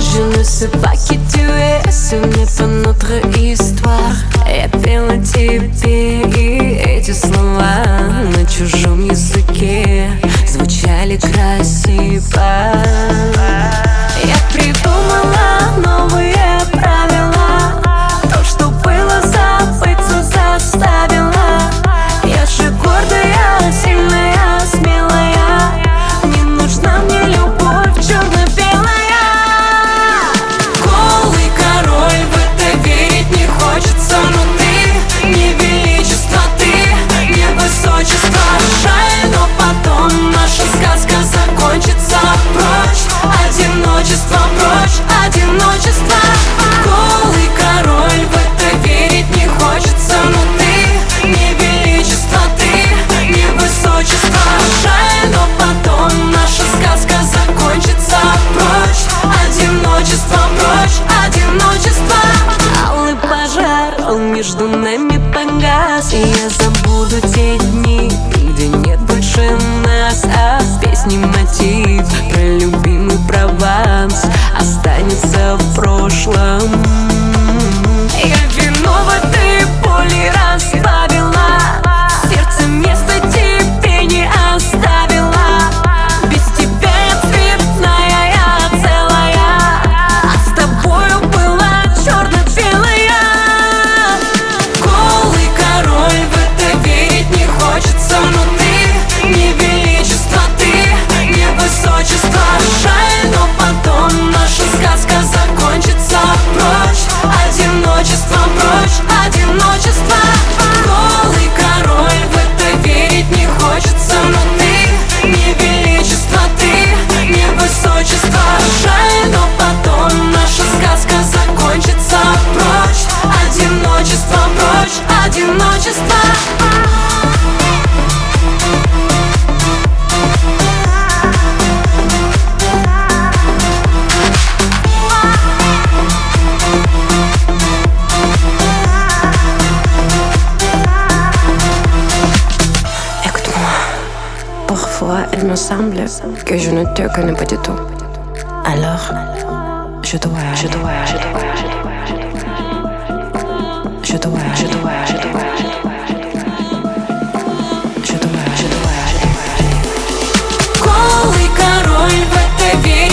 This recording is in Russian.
Je ne sais pas qui tu es, ce n'est pas notre histoire. Я пела тебе, и эти слова на чужом языке звучали красиво. Между нами погас И я забуду те дни, где нет больше нас А в песне мотив про любимый Прованс Останется в прошлом одиночество Écoute-moi, parfois il me semble que je ne te connais pas du tout. Alors, je dois, je dois, je dois, je dois, je dois, je dois, чудовая, чудовая, чудовая. Голый король в это верит.